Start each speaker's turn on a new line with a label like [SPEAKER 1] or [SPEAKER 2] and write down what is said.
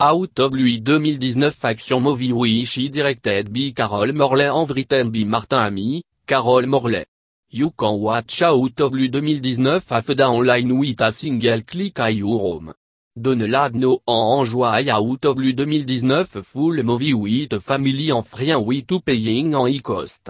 [SPEAKER 1] Out of lui 2019 Action Movie Wishi directed by Carol Morley and written by Martin Ami, Carol Morley. You can watch Out of lui 2019 Afda online with a single click à your home. Donne-la no en enjoy Out of lui 2019 Full Movie with Family en free with to paying en e-cost.